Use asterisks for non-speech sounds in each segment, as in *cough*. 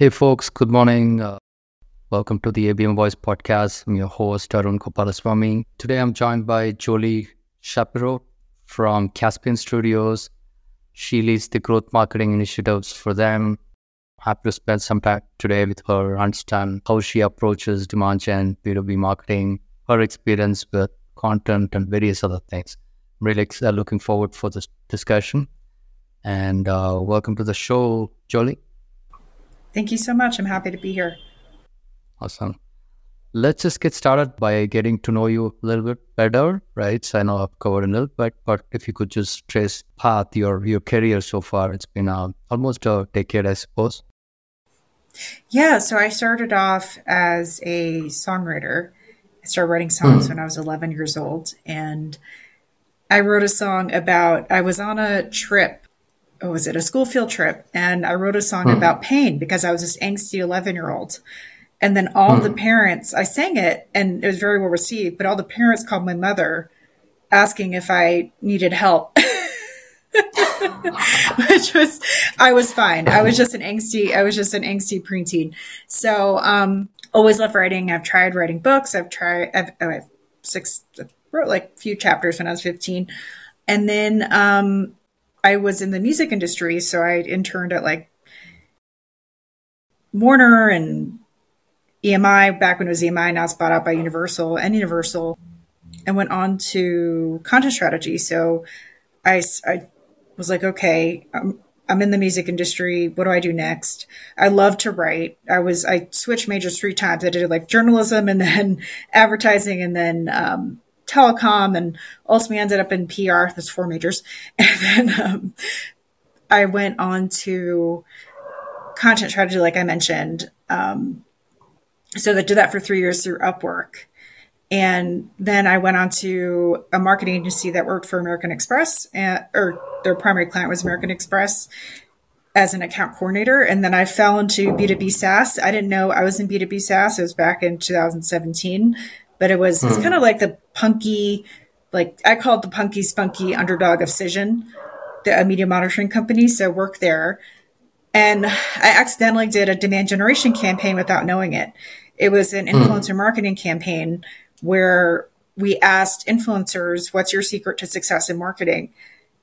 Hey, folks, good morning. Uh, welcome to the ABM Voice podcast. I'm your host, Arun Gopalaswami. Today I'm joined by Jolie Shapiro from Caspian Studios. She leads the growth marketing initiatives for them. Happy to spend some time today with her, understand how she approaches demand gen, B2B marketing, her experience with content, and various other things. I'm really uh, looking forward for this discussion. And uh, welcome to the show, Jolie. Thank you so much. I'm happy to be here. Awesome. Let's just get started by getting to know you a little bit better, right? So I know I've covered a little bit, but if you could just trace path your your career so far, it's been uh, almost a decade, I suppose. Yeah, so I started off as a songwriter. I started writing songs mm. when I was 11 years old, and I wrote a song about I was on a trip oh, was it a school field trip? And I wrote a song hmm. about pain because I was this angsty 11 year old. And then all hmm. the parents, I sang it and it was very well received, but all the parents called my mother asking if I needed help. *laughs* Which was, I was fine. I was just an angsty, I was just an angsty preteen. So, um, always loved writing. I've tried writing books. I've tried, I've, oh, I've six, wrote like a few chapters when I was 15. And then, um, I was in the music industry, so I interned at like Warner and EMI back when it was EMI. Now it's bought out by Universal and Universal, and went on to content strategy. So I, I was like, okay, I'm, I'm in the music industry. What do I do next? I love to write. I was I switched majors three times. I did like journalism and then *laughs* advertising and then um, telecom and ultimately ended up in PR. There's four majors. *laughs* And then um, I went on to content strategy, like I mentioned. Um, so I did that for three years through Upwork. And then I went on to a marketing agency that worked for American Express, and, or their primary client was American Express as an account coordinator. And then I fell into B2B SaaS. I didn't know I was in B2B SaaS. It was back in 2017 but it was it's hmm. kind of like the punky, like I call it the punky spunky underdog of Cision, the media monitoring company. So work there, and I accidentally did a demand generation campaign without knowing it. It was an hmm. influencer marketing campaign where we asked influencers, "What's your secret to success in marketing?"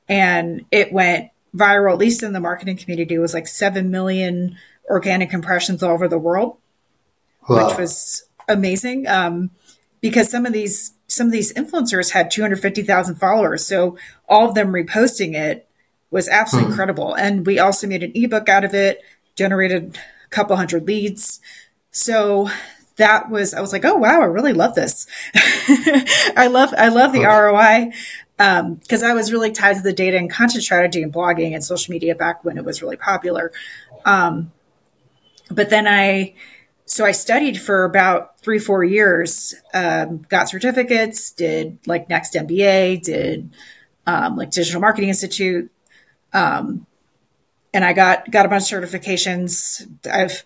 And it went viral, at least in the marketing community. It was like seven million organic impressions all over the world, wow. which was amazing. Um, because some of these some of these influencers had 250,000 followers. So all of them reposting it was absolutely hmm. incredible. And we also made an ebook out of it, generated a couple hundred leads. So that was I was like, oh wow, I really love this. *laughs* I love I love the ROI because um, I was really tied to the data and content strategy and blogging and social media back when it was really popular. Um, but then I so I studied for about three, four years, um, got certificates, did like Next MBA, did um, like Digital Marketing Institute, um, and I got got a bunch of certifications. I've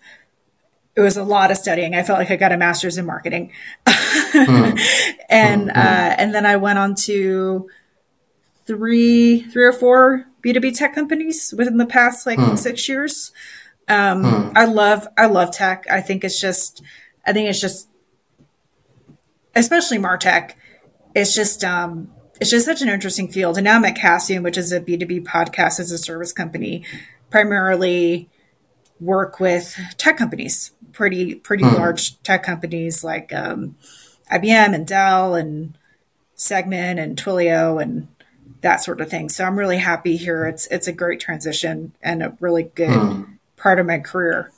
it was a lot of studying. I felt like I got a master's in marketing, mm. *laughs* and mm-hmm. uh, and then I went on to three three or four B two B tech companies within the past like mm. six years. Um, hmm. I love I love tech. I think it's just I think it's just especially Martech. It's just um, it's just such an interesting field. And now I'm at Caspian, which is a B2B podcast as a service company, primarily work with tech companies, pretty pretty hmm. large tech companies like um, IBM and Dell and Segment and Twilio and that sort of thing. So I'm really happy here. It's it's a great transition and a really good hmm part of my career.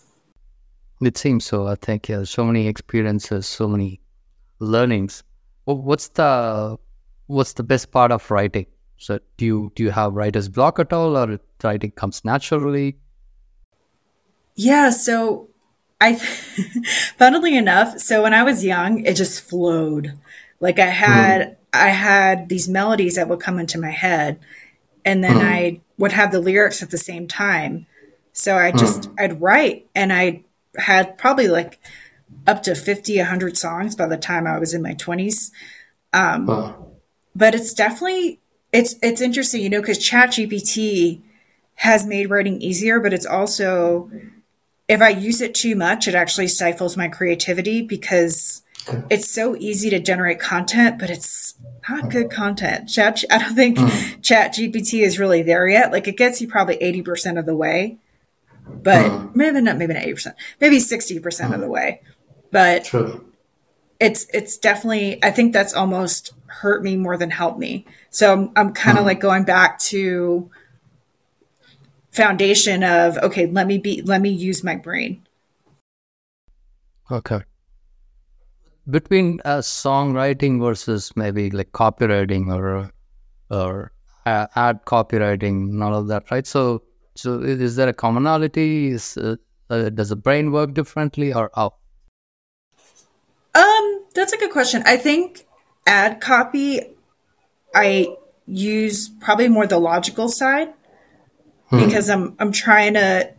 It seems so. I think yeah, so many experiences, so many learnings. What's the what's the best part of writing? So do you do you have writer's block at all, or writing comes naturally? Yeah. So I, *laughs* funnily enough, so when I was young, it just flowed. Like I had mm. I had these melodies that would come into my head, and then mm. I would have the lyrics at the same time. So I just, hmm. I'd write and I had probably like up to 50, 100 songs by the time I was in my 20s. Um, But it's definitely, it's, it's interesting, you know, because ChatGPT has made writing easier, but it's also if I use it too much, it actually stifles my creativity because it's so easy to generate content, but it's not good content. Chat, I don't think mm. Chat GPT is really there yet. Like it gets you probably 80% of the way, but mm. maybe not, maybe not 80%, maybe 60% mm. of the way. But True. it's, it's definitely, I think that's almost hurt me more than helped me. So I'm, I'm kind of like going back to foundation of, okay, let me be, let me use my brain. Okay between uh, songwriting versus maybe like copywriting or or uh, ad copywriting and all of that, right? So, so is there a commonality? Is uh, uh, does the brain work differently, or how? Um, that's a good question. I think ad copy, I use probably more the logical side hmm. because I'm I'm trying to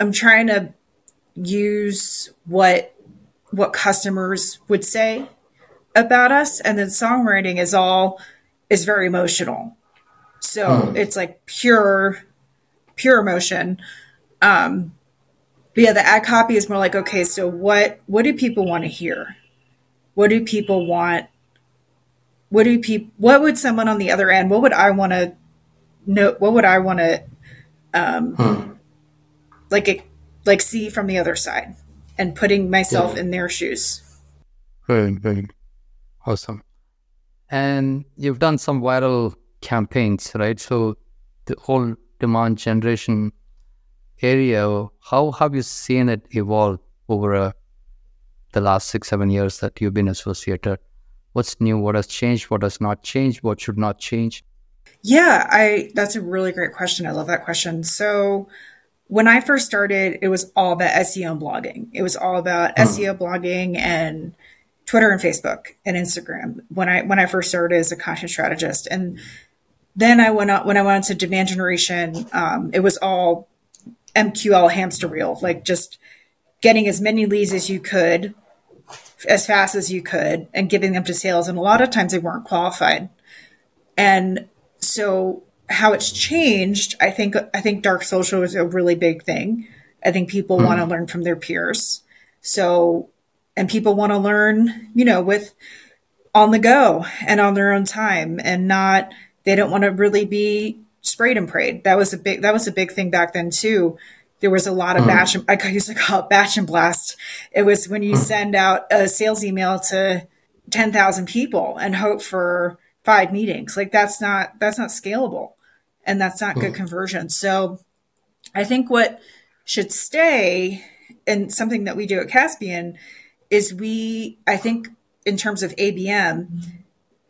I'm trying to use what what customers would say about us and then songwriting is all is very emotional so hmm. it's like pure pure emotion um but yeah the ad copy is more like okay so what what do people want to hear what do people want what do people what would someone on the other end what would i want to know what would i want to um hmm. like it like see from the other side and putting myself yeah. in their shoes. Very, very awesome. And you've done some viral campaigns, right? So the whole demand generation area, how have you seen it evolve over uh, the last six, seven years that you've been associated? What's new? What has changed? What has not changed? What should not change? Yeah, I that's a really great question. I love that question. So when I first started, it was all about SEO and blogging. It was all about mm. SEO blogging and Twitter and Facebook and Instagram when I when I first started as a content strategist. And then I went out when I went to demand generation, um, it was all MQL hamster wheel, like just getting as many leads as you could as fast as you could and giving them to sales. And a lot of times they weren't qualified. And so how it's changed, I think I think dark social is a really big thing. I think people mm-hmm. want to learn from their peers. So and people want to learn, you know, with on the go and on their own time and not they don't want to really be sprayed and prayed. That was a big that was a big thing back then too. There was a lot of mm-hmm. batch I used to call it batch and blast. It was when you mm-hmm. send out a sales email to 10,000 people and hope for five meetings. Like that's not that's not scalable and that's not good hmm. conversion. So I think what should stay and something that we do at Caspian is we, I think in terms of ABM,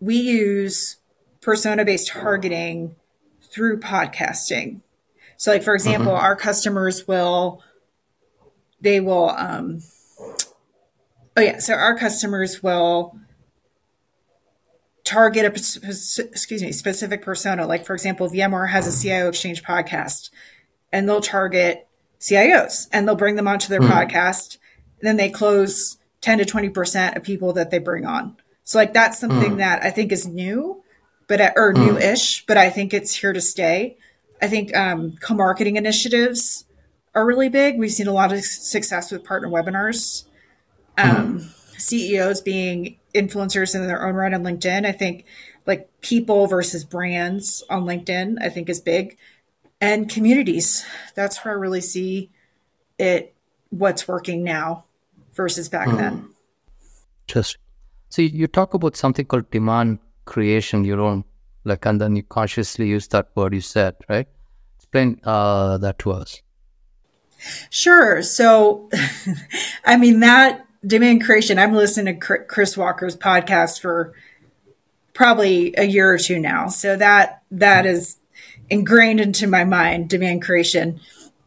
we use persona based targeting through podcasting. So like, for example, mm-hmm. our customers will, they will, um, oh yeah. So our customers will, target a excuse me specific persona. Like for example, VMware has a CIO Exchange podcast, and they'll target CIOs and they'll bring them onto their mm. podcast. Then they close ten to twenty percent of people that they bring on. So like that's something mm. that I think is new, but or mm. new-ish, but I think it's here to stay. I think um, co-marketing initiatives are really big. We've seen a lot of success with partner webinars. Um, CEOs being influencers in their own right on LinkedIn. I think like people versus brands on LinkedIn, I think is big. And communities. That's where I really see it what's working now versus back mm. then. Just so you talk about something called demand creation, your own like and then you consciously use that word you said, right? Explain uh, that to us. Sure. So, *laughs* I mean, that demand creation. I'm listening to Chris Walker's podcast for probably a year or two now. So that that is ingrained into my mind, demand creation.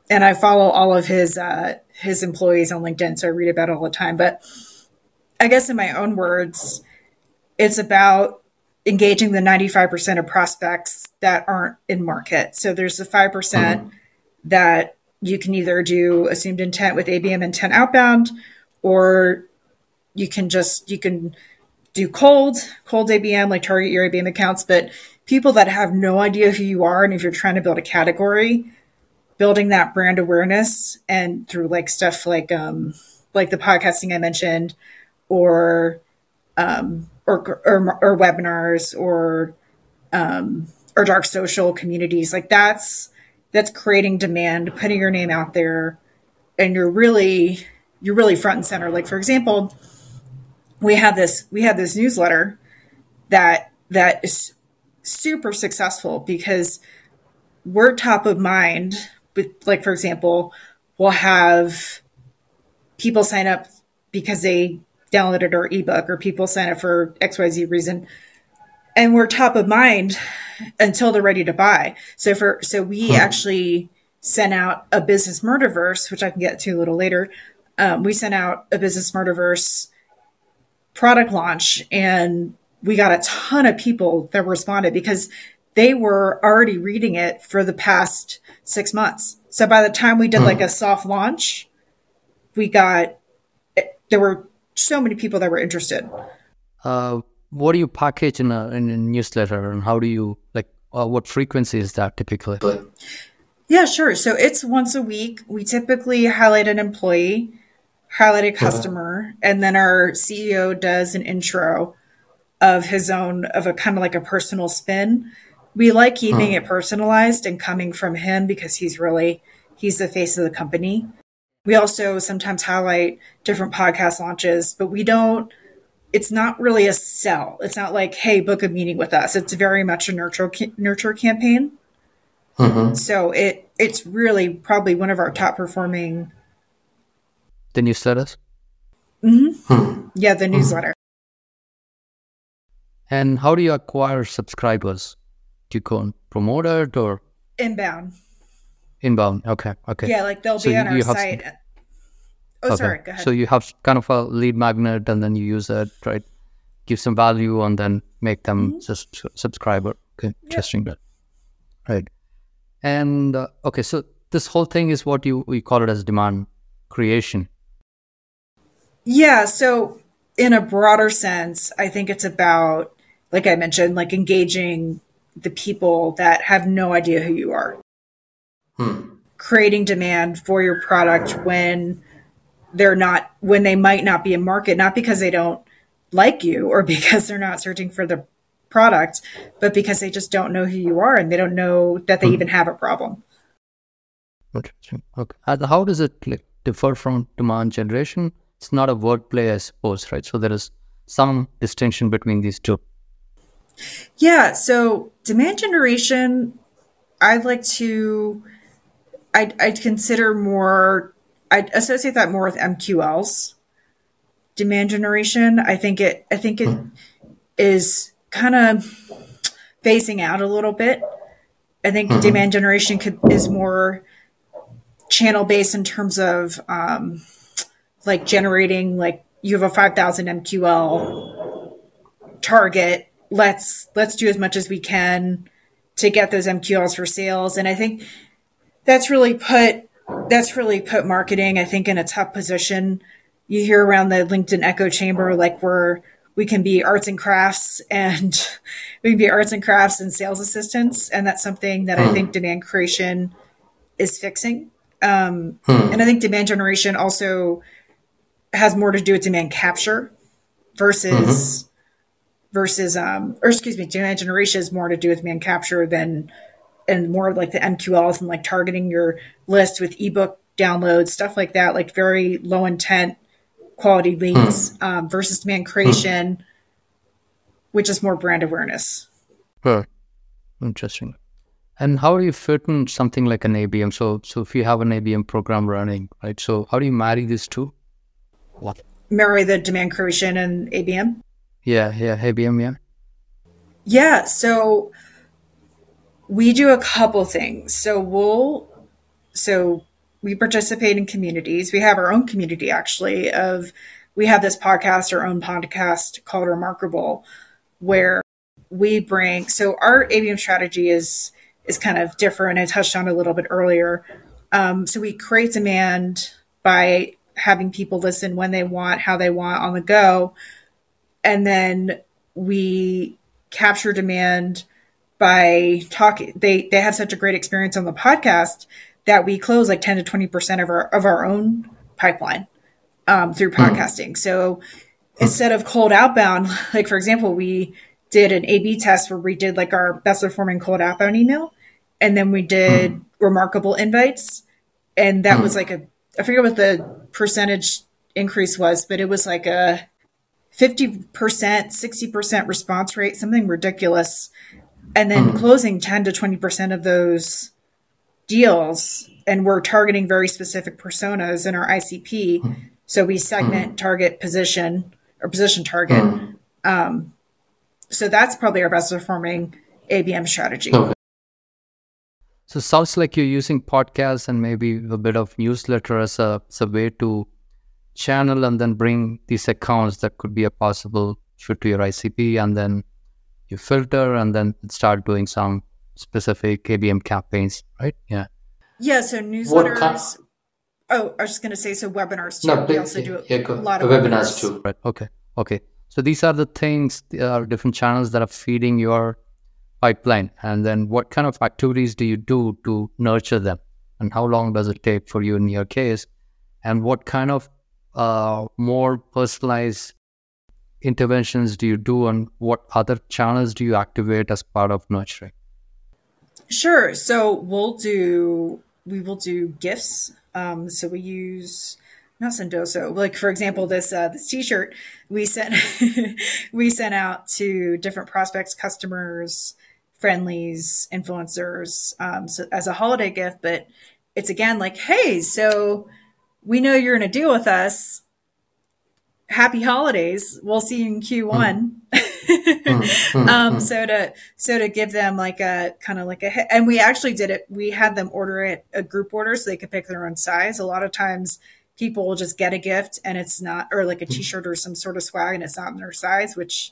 And I follow all of his uh, his employees on LinkedIn, so I read about it all the time. But I guess in my own words, it's about engaging the 95% of prospects that aren't in market. So there's the 5% mm-hmm. that you can either do assumed intent with ABM intent outbound, or you can just you can do cold cold abm like target your abm accounts but people that have no idea who you are and if you're trying to build a category building that brand awareness and through like stuff like um like the podcasting I mentioned or um or or, or webinars or um or dark social communities like that's that's creating demand putting your name out there. And you're really you're really front and center. Like for example we have this we have this newsletter that that is super successful because we're top of mind like for example we'll have people sign up because they downloaded our ebook or people sign up for xyz reason and we're top of mind until they're ready to buy so for so we hmm. actually sent out a business murderverse which i can get to a little later um, we sent out a business murderverse product launch and we got a ton of people that responded because they were already reading it for the past six months. So by the time we did like hmm. a soft launch, we got there were so many people that were interested. Uh, what do you package in a, in a newsletter, and how do you like? Uh, what frequency is that typically? Yeah, sure. So it's once a week. We typically highlight an employee, highlight a customer, and then our CEO does an intro of his own of a kind of like a personal spin. We like keeping it personalized and coming from him because he's really he's the face of the company. We also sometimes highlight different podcast launches, but we don't it's not really a sell. It's not like, hey, book a meeting with us. It's very much a nurture nurture campaign. Mm-hmm. So it it's really probably one of our top performing. The newsletters. Mm-hmm. Hmm. Yeah, the newsletter. And how do you acquire subscribers? Do you go and promote it or inbound? Inbound. Okay. Okay. Yeah, like they'll so be on our site. Some... Oh, okay. sorry. Go ahead. So you have kind of a lead magnet, and then you use it, right? Give some value, and then make them mm-hmm. just subscriber. Okay, interesting. Yep. Right. And uh, okay, so this whole thing is what you we call it as demand creation. Yeah. So in a broader sense, I think it's about like I mentioned, like engaging the people that have no idea who you are. Hmm. Creating demand for your product when they're not, when they might not be in market, not because they don't like you or *laughs* because they're not searching for the product, but because they just don't know who you are and they don't know that they hmm. even have a problem. Interesting. Okay. How does it like, differ from demand generation? It's not a wordplay, I suppose, right? So there is some distinction between these two. Yeah. So demand generation, I'd like to, I'd, I'd consider more, I'd associate that more with MQLs. Demand generation, I think it, I think it is kind of phasing out a little bit. I think mm-hmm. demand generation could, is more channel based in terms of um, like generating like you have a 5000 MQL target let's let's do as much as we can to get those MQLs for sales. And I think that's really put that's really put marketing, I think, in a tough position. You hear around the LinkedIn echo chamber like we're we can be arts and crafts and *laughs* we can be arts and crafts and sales assistants. And that's something that hmm. I think demand creation is fixing. Um, hmm. And I think demand generation also has more to do with demand capture versus mm-hmm versus um or excuse me demand generation is more to do with demand capture than and more like the mqls and like targeting your list with ebook downloads stuff like that like very low intent quality leads hmm. um, versus demand creation hmm. which is more brand awareness huh. interesting and how do you fit in something like an abm so so if you have an abm program running right so how do you marry these two what marry the demand creation and abm yeah, yeah, ABM, yeah. Yeah, so we do a couple things. So we'll so we participate in communities. We have our own community actually of we have this podcast, our own podcast called Remarkable, where we bring so our ABM strategy is is kind of different. I touched on a little bit earlier. Um, so we create demand by having people listen when they want, how they want on the go and then we capture demand by talking they they have such a great experience on the podcast that we close like 10 to 20% of our of our own pipeline um, through hmm. podcasting. So instead of cold outbound, *laughs* like for example, we did an A B test where we did like our best performing cold outbound email and then we did hmm. remarkable invites. And that hmm. was like a I forget what the percentage increase was, but it was like a 50%, 60% response rate, something ridiculous. And then mm-hmm. closing 10 to 20% of those deals. And we're targeting very specific personas in our ICP. Mm-hmm. So we segment, mm-hmm. target, position, or position target. Um, so that's probably our best performing ABM strategy. Okay. So it sounds like you're using podcasts and maybe a bit of newsletter as a, as a way to channel and then bring these accounts that could be a possible fit to your ICP and then you filter and then start doing some specific KBM campaigns, right? Yeah. Yeah. So newsletters. Oh, I was just going to say so webinars too. No, we also do yeah, a lot of webinars webinars. too. Right. Okay. Okay. So these are the things, there are different channels that are feeding your pipeline. And then what kind of activities do you do to nurture them? And how long does it take for you in your case? And what kind of uh, more personalized interventions do you do? And what other channels do you activate as part of nurturing? Sure. So we'll do we will do gifts. Um, so we use not Sendoso. Like for example, this uh, this T-shirt we sent *laughs* we sent out to different prospects, customers, friendlies, influencers, um, so as a holiday gift. But it's again like, hey, so we know you're going to deal with us. Happy holidays. We'll see you in Q1. Hmm. Hmm. *laughs* Hmm. um, so to so to give them like a kind of like a and we actually did it. We had them order it a group order so they could pick their own size. A lot of times people will just get a gift and it's not or like a t-shirt or some sort of swag and it's not in their size, which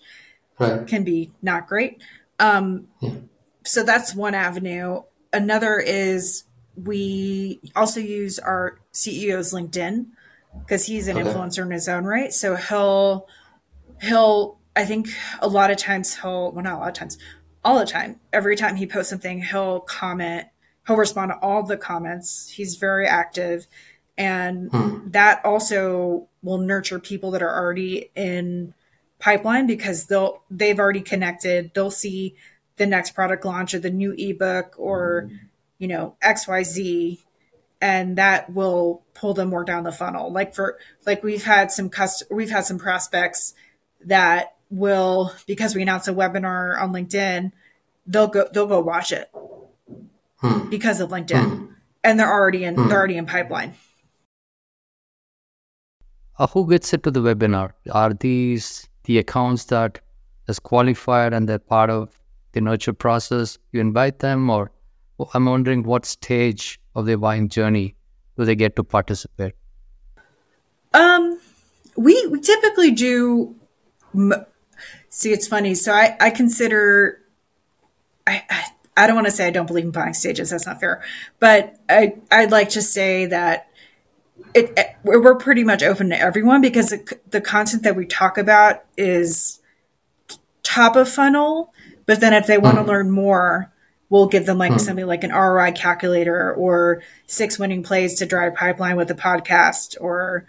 Right. can be not great. Um, So that's one avenue. Another is we also use our CEO's LinkedIn because he's an Okay. influencer in his own right. So he'll he'll I think a lot of times he'll well not a lot of times all the time. Every time he posts something he'll comment he'll respond to all the comments. He's very active. And hmm. that also will nurture people that are already in pipeline because they'll they've already connected. They'll see the next product launch or the new ebook or hmm. you know xyz and that will pull them more down the funnel. Like for like we've had some cust- we've had some prospects that will because we announced a webinar on linkedin they'll go they'll go watch it. Hmm. Because of linkedin. Hmm. And they're already in they're hmm. already in pipeline. Uh, who gets into the webinar? Are these the accounts that is qualified and they're part of the nurture process? You invite them, or well, I'm wondering what stage of their buying journey do they get to participate? Um, we, we typically do. m- See, it's funny. So I, I consider. I, I I don't want to say I don't believe in buying stages. That's not fair. But I I'd like to say that it, it we're we're pretty much open to everyone because the, the content that we talk about is top of funnel. But then if they want to learn more, we'll give them like something like an ROI calculator or six winning plays to drive pipeline with a podcast or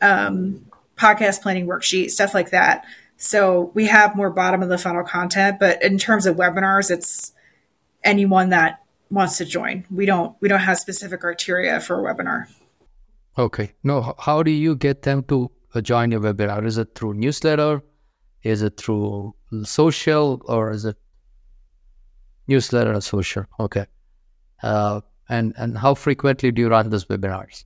um, podcast planning worksheet, stuff like that. So we have more bottom of the funnel content, but in terms of webinars, it's anyone that wants to join. We don't we don't have specific criteria for a webinar. Okay. No, how do you get them to uh, join your webinar? Is it through newsletter? Is it through social or is it newsletter or social? Okay. Uh, and and how frequently do you run those webinars?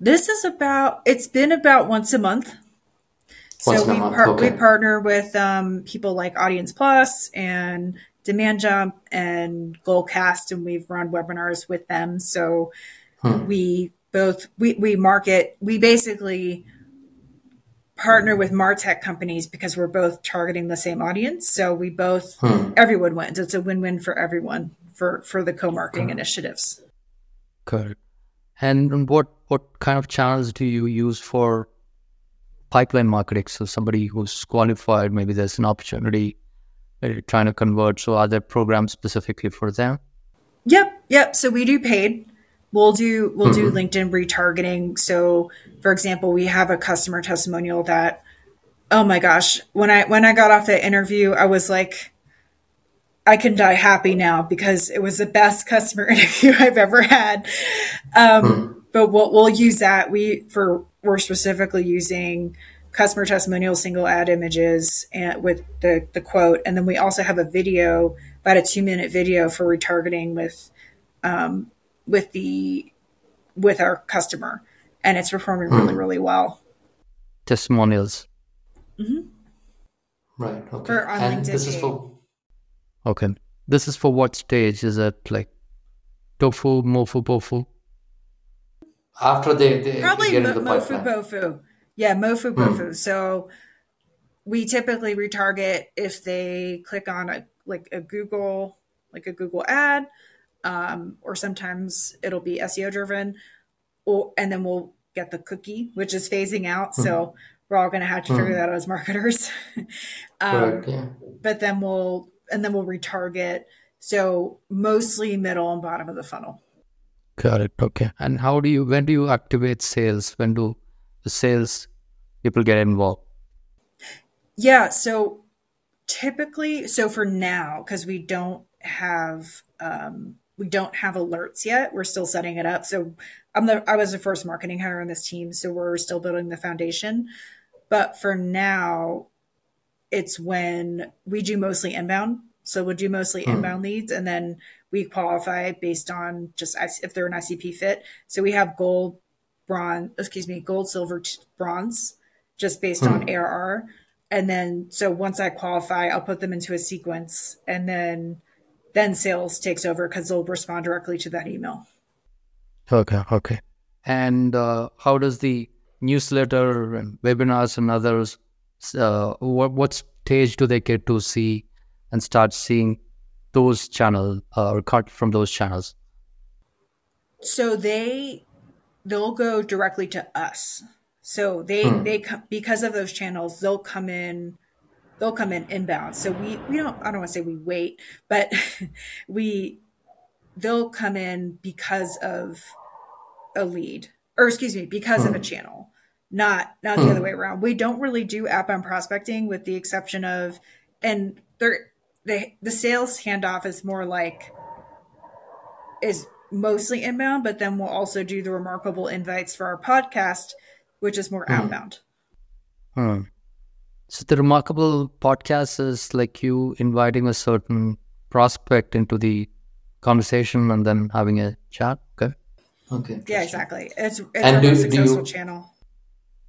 This is about it's been about once a month. So Once a we month, par- okay. we partner with um, people like Audience Plus and Demand Jump and Goldcast, and we've run webinars with them. So we both we we market we basically partner with martech companies because we're both targeting the same audience. So we both hmm. everyone wins. It's a win-win for everyone for for the co-marketing initiatives. Correct. And what what kind of channels do you use for pipeline marketing? So somebody who's qualified, maybe there's an opportunity trying to convert. So are there programs specifically for them? Yep, yep. So we do paid. We'll do we'll do LinkedIn retargeting. So, for example, we have a customer testimonial that, oh my gosh, when I when I got off the interview, I was like, I can die happy now because it was the best *laughs* customer interview *laughs* I've ever had. Um, But we'll, we'll use that. We for we're specifically using customer testimonial single ad images and with the the quote, and then we also have a video, about a two minute video for retargeting with um, with the with our customer, and it's performing really really well. Testimonials. Mm-hmm. Right. Okay. For on and this is for Okay. This is for what stage? Is it like tofu, mofu, bofu? after they, they Probably get mo- the mofu bofu. Yeah, mofu bofu. So we typically retarget if they click on a like a Google like a Google ad, um, or sometimes it'll be SEO driven, or and then we'll get the cookie, which is phasing out. So we're all going to have to figure that out as marketers. *laughs* um, Correct. Yeah. but then we'll and then we'll retarget. So mostly middle and bottom of the funnel. Got it. Okay. And how do you, when do you activate sales? When do the sales people get involved? Yeah, so typically, so for now, because we don't have um, we don't have alerts yet, we're still setting it up. So I'm the I was the first marketing hire on this team, so we're still building the foundation. But for now, it's when we do mostly inbound. So we'll do mostly hmm. inbound leads, and then we qualify based on just if they're an ICP fit. So we have gold, bronze, excuse me, gold, silver, bronze, just based on hmm. ARR. And then so once I qualify, I'll put them into a sequence, and then then sales takes over because they'll respond directly to that email. Okay. Okay. And uh, how does the newsletter and webinars and others, uh, what, what stage do they get to see and start seeing those channels uh, or cut from those channels? so they they'll go directly to us so they they because of those channels they'll come in they'll come in inbound. So we we don't i don't want to say we wait but *laughs* we they'll come in because of a lead or excuse me because of a hmm. channel not not the hmm. other way around. We don't really do outbound prospecting with the exception of and they're they the sales handoff is more like is mostly inbound, but then we'll also do the remarkable invites for our podcast, which is more hmm. outbound. So the remarkable podcast is like you inviting a certain prospect into the conversation and then having a chat. Okay. Okay. Yeah, exactly. It's it's And our do- most do successful you- channel.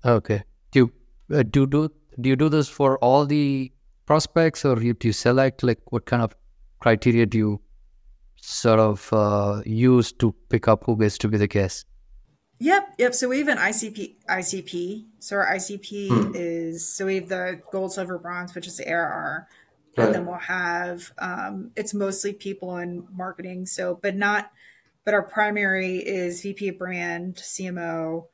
Okay. Do you uh, do do do you do this for all the prospects, or you, do you select like what kind of criteria do you sort of uh, use to pick up who gets to be the guest? Yep, yep. So we have an ICP ICP. So our ICP is so we have the gold, silver, bronze, which is the ARR. Right. And then we'll have um, it's mostly people in marketing. So, but not, but our primary is VP of brand, CMO.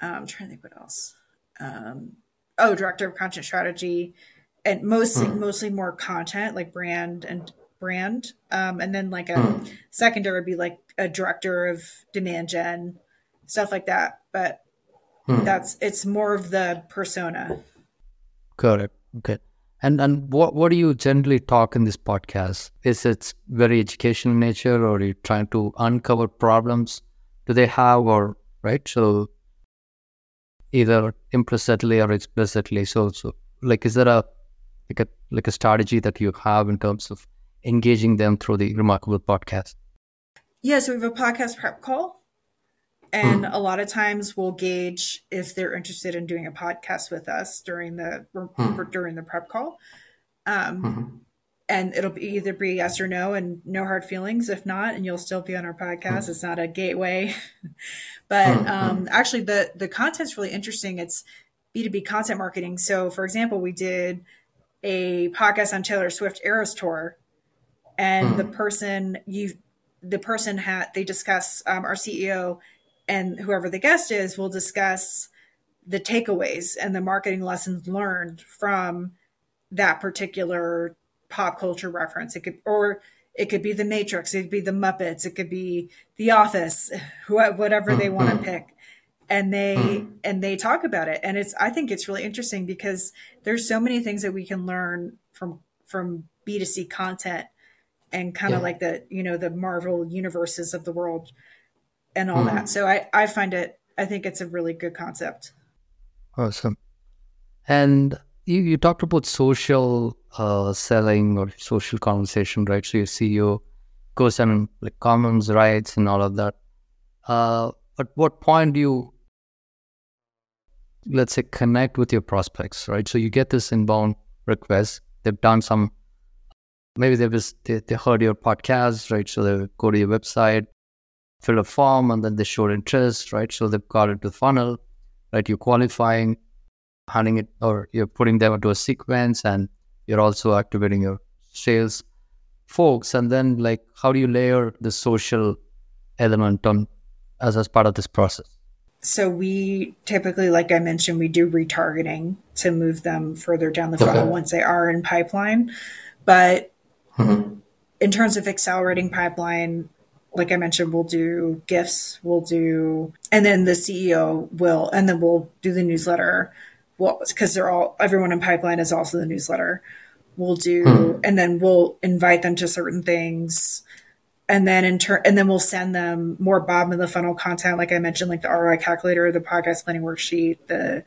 Um, I'm trying to think what else. Um, oh, director of content strategy, and mostly mostly more content like brand and brand. Um, and then like a secondary would be like a director of demand gen, stuff like that. But hmm. that's it's more of the persona. Correct. Okay. And and what what do you generally talk in this podcast? Is it very educational nature, or are you trying to uncover problems? Do they have or right? So either implicitly or explicitly. So so like is there a like a like a strategy that you have in terms of engaging them through the remarkable podcast? Yeah, so we have a podcast prep call. Hmm. And a lot of times we'll gauge if they're interested in doing a podcast with us during the hmm. during the prep call. Um, hmm. and it'll be either be yes or no and no hard feelings. If not and you'll still be on our podcast it's not a gateway. *laughs* But um, actually the the content's really interesting. It's b2b content marketing. So for example we did a podcast on taylor swift eras tour and the person you the person had they discuss um, our ceo and whoever the guest is will discuss the takeaways and the marketing lessons learned from that particular pop culture reference. It could, or it could be the Matrix, it could be the Muppets, it could be The Office, *laughs* whatever they want to Mm-hmm. pick. And they and they talk about it, and it's I think it's really interesting because there's so many things that we can learn from from B2C content and kind of Yeah. like the you know the Marvel universes of the world and all Mm-hmm. that. So I I find it I think it's a really good concept. Awesome. And you, you talked about social uh, selling or social conversation, right? So your CEO goes on like commons rights and all of that. Uh, at what point do you, let's say, connect with your prospects, right? So you get this inbound request. They've done some, maybe they was they, they heard your podcast, right? So they go to your website, fill a form, and then they showed interest, right? So they've got into the funnel, right? You're qualifying, handing it, or you're putting them into a sequence, and you're also activating your sales folks. And then, like, how do you layer the social element on as as part of this process? So we typically, like I mentioned, we do retargeting to move them further down the funnel once they are in pipeline. But Mhm. in terms of accelerating pipeline, like I mentioned, we'll do gifts, we'll do, and then the CEO will, and then we'll do the newsletter. Well, because they're all, everyone in pipeline is also the newsletter. We'll do, and then we'll invite them to certain things. And then in turn, and then we'll send them more bottom of the funnel content, like I mentioned, like the ROI calculator, the podcast planning worksheet, the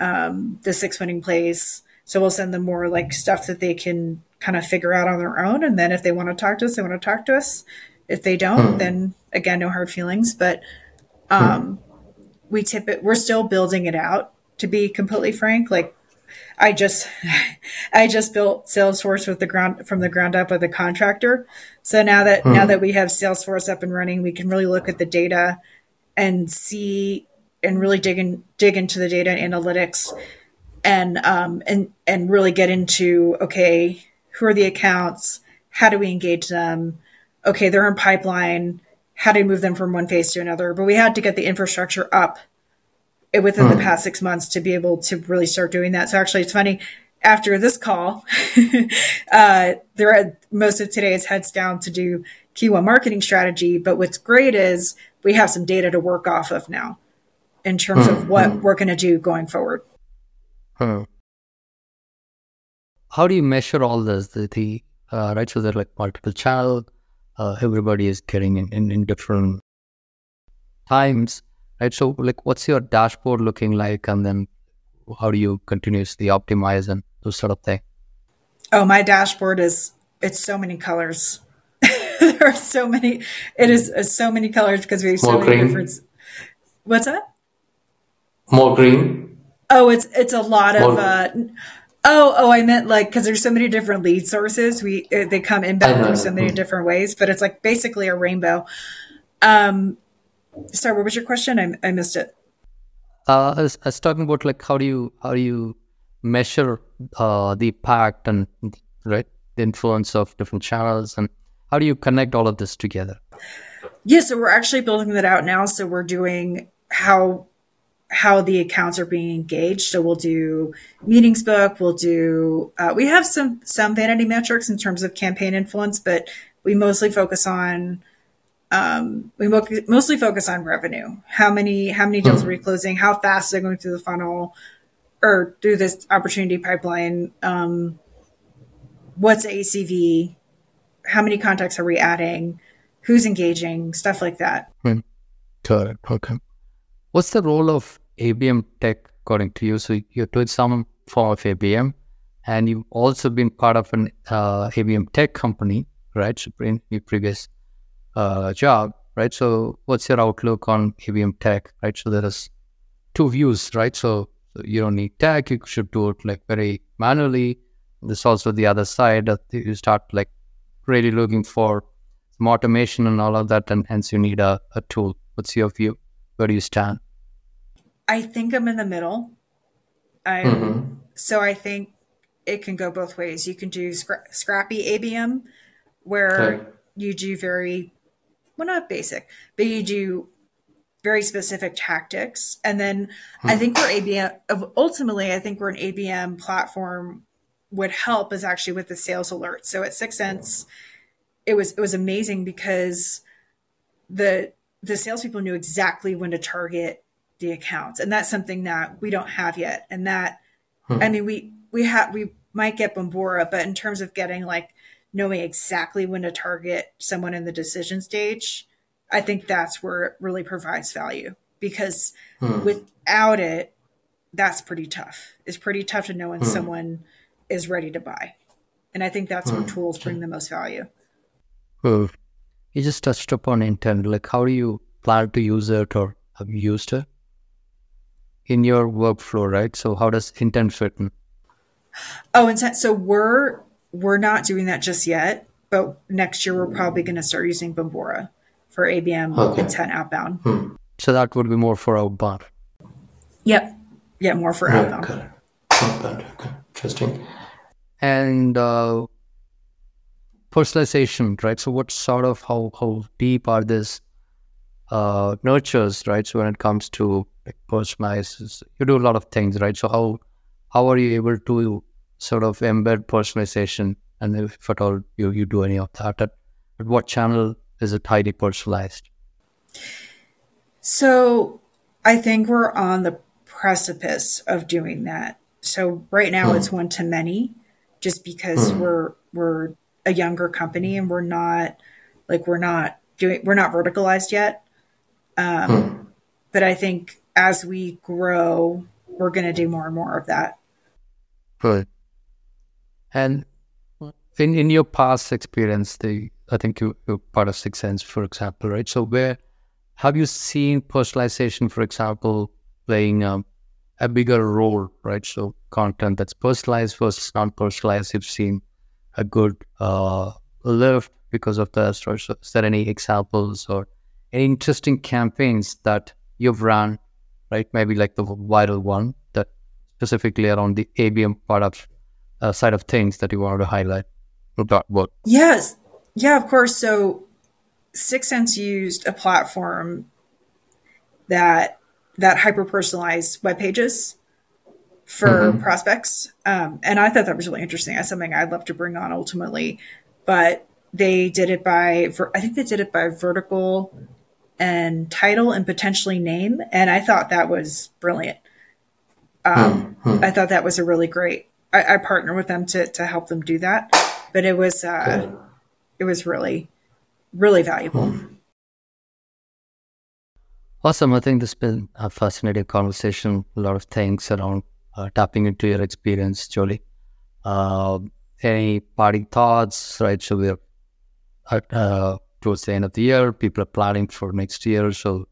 um, the six winning plays. So we'll send them more like stuff that they can kind of figure out on their own. And then if they want to talk to us, they want to talk to us. If they don't, then again, no hard feelings. But um, we tip it. We're still building it out. To be completely frank, like I just *laughs* I just built Salesforce with the ground from the ground up with a contractor. So now that now that we have Salesforce up and running, we can really look at the data and see and really dig in dig into the data and analytics and um and and really get into okay, who are the accounts? How do we engage them? Okay, they're in pipeline. How do we move them from one phase to another? But we had to get the infrastructure up within the past six months to be able to really start doing that. So actually, it's funny. After this call, *laughs* uh, there are, most of today is heads down to do Q1 marketing strategy. But what's great is we have some data to work off of now in terms of what we're going to do going forward. Hmm. How do you measure all this? The, the uh, right, so there are like multiple channel. Uh, everybody is getting in, in, in different times, right? So, like, what's your dashboard looking like, and then how do you continuously optimize and those sort of thing? Oh, my dashboard is it's so many colors. *laughs* there are so many. It is uh, so many colors because we have so More many green? different. What's that? More green. Oh, it's it's a lot of. Uh, oh, oh, I meant like because there's so many different lead sources. We uh, they come I inbound know. through so many different ways, but it's like basically a rainbow. Um, sorry, what was your question? I, I missed it. Uh, I was, I was talking about like how do you how do you measure uh, the impact and right the influence of different channels and how do you connect all of this together? Yeah, so we're actually building that out now. So we're doing how how the accounts are being engaged. So we'll do meetings book. We'll do uh, we have some some vanity metrics in terms of campaign influence, but we mostly focus on um, we mo- mostly focus on revenue. How many how many deals are we closing? How fast they're going through the funnel or through this opportunity pipeline? Um, what's ACV? How many contacts are we adding? Who's engaging? Stuff like that. Correct. Okay. What's the role of ABM tech according to you? So you're doing some form of ABM, and you've also been part of an uh, ABM tech company, right? So in your previous uh, job, right? So what's your outlook on ABM tech, right? So there is two views, right? So, you don't need tech; you should do it like very manually. There's also the other side that you start like really looking for some automation and all of that, and hence you need a, a tool. What's your view? Where do you stand? I think I'm in the middle. I Mhm. so I think it can go both ways. You can do scra- scrappy ABM, where Okay. you do very well, not basic, but you do very specific tactics. And then I think where ABM ultimately, I think where an ABM platform would help is actually with the sales alert. So at 6sense, it was it was amazing because the the salespeople knew exactly when to target the accounts, and that's something that we don't have yet. And that, hmm. I mean, we we have we might get Bombora, but in terms of getting like knowing exactly when to target someone in the decision stage, I think that's where it really provides value because hmm. without it, that's pretty tough. It's pretty tough to know when hmm. someone is ready to buy. And I think that's where tools bring the most value. Well, you just touched upon intent. Like, how do you plan to use it or have you used it in your workflow, right? So, how does intent fit in? Oh, and so, so we're we're not doing that just yet, but next year we're probably going to start using Bombora for ABM Okay. intent outbound. So, that would be more for outbound. Yep. Yeah, more for Right, outbound. got it. Not bad. Okay. Interesting. And uh, personalization, right? So, what sort of how how deep are these uh, nurtures, right? So, when it comes to like, personalize, you do a lot of things, right? So, how how are you able to sort of embed personalization, and if at all you you do any of that, at, at what channel is it highly personalized? So I think we're on the precipice of doing that. So right now it's one to many just because we're we're a younger company and we're not like we're not doing we're not verticalized yet. Um, but I think as we grow, we're going to do more and more of that. Right. And in in your past experience, the I think you, you're part of 6sense, for example, right? So where have you seen personalization, for example, playing um, a bigger role, right? So content that's personalized versus non-personalized, you've seen a good uh, lift because of. Or so is there any examples or any interesting campaigns that you've run, right? Maybe like the viral one that specifically around the ABM part of uh, side of things that you wanted to highlight about what? Yes. Yeah, of course. So 6sense used a platform that that hyper personalized web pages for prospects. Um, and I thought that was really interesting. That's something I'd love to bring on ultimately. But they did it by I think they did it by vertical and title and potentially name. And I thought that was brilliant. Um, I thought that was a really great. I, I partner with them to to help them do that, but it was uh, Good. it was really really valuable. Awesome. I think this has been a fascinating conversation. A lot of things around uh, tapping into your experience, Jolie. Uh, any parting thoughts, right? So we're uh, towards the end of the year. People are planning for next year. So,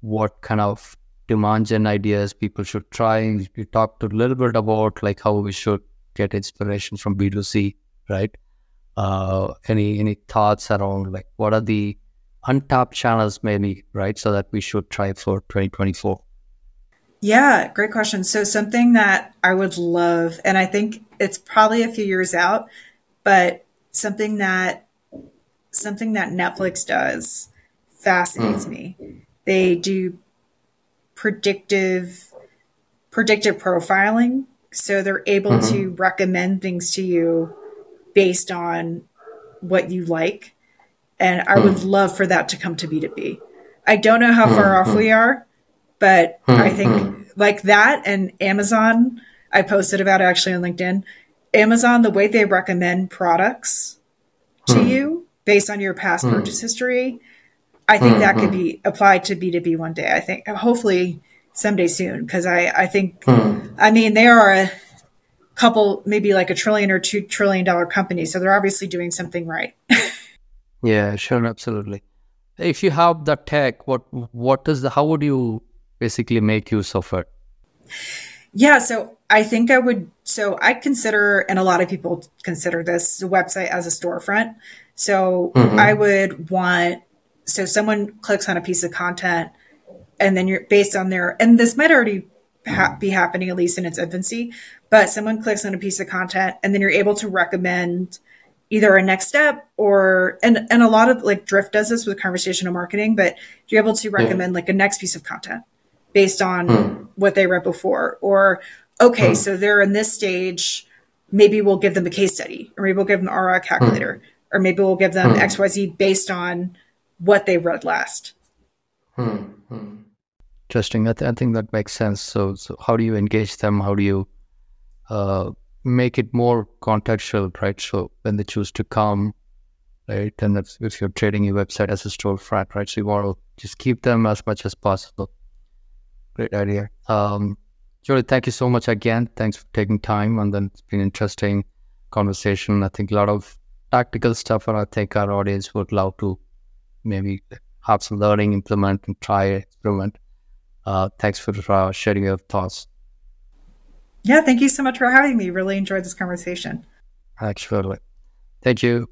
what kind of demand gen ideas people should try? We talked a little bit about like how we should get inspiration from B2C, right? Uh, any any thoughts around like what are the untapped channels maybe, right? So that we should try for 2024. Yeah, great question. So something that I would love, and I think it's probably a few years out, but something that something that Netflix does fascinates hmm. me. They do predictive predictive profiling, so they're able hmm. to recommend things to you based on what you like. And I would hmm. love for that to come to B2B. I don't know how far off we are, but I think like that and Amazon, I posted about it actually on LinkedIn. Amazon, the way they recommend products to you based on your past hmm. purchase history, I think that could hmm. be applied to B2B one day. I think hopefully someday soon because I, I think, hmm. I mean, they are a couple, maybe like a trillion or two trillion dollar company. So they're obviously doing something right. *laughs* Yeah, sure, absolutely. If you have that tech, what what is the how would you basically make use of it? Yeah, so I think I would. So I consider, and a lot of people consider this the website as a storefront. So mm-hmm. I would want, so someone clicks on a piece of content, and then you're based on their, and this might already ha- mm-hmm. be happening at least in its infancy, but someone clicks on a piece of content, and then you're able to recommend either a next step or and and a lot of like drift does this with conversational marketing but you're able to recommend like a next piece of content based on hmm. what they read before or okay hmm. so they're in this stage maybe we'll give them a case study or maybe we'll give them an ROI calculator hmm. Or maybe we'll give them XYZ based on what they read last. Hmm. Hmm. Interesting. I, th- I think that makes sense. So, so how do you engage them? How do you uh, make it more contextual, right? So when they choose to come, right, and that's if you're trading your website as a storefront, right? So you want to just keep them as much as possible. Great idea. Um, Julie, thank you so much again. Thanks for taking time, and then it's been interesting conversation. I think a lot of tactical stuff, and I think our audience would love to maybe have some learning, implement, and try experiment. Uh, thanks for uh, sharing your thoughts. Yeah, thank you so much for having me. Really enjoyed this conversation. Actually, thank you.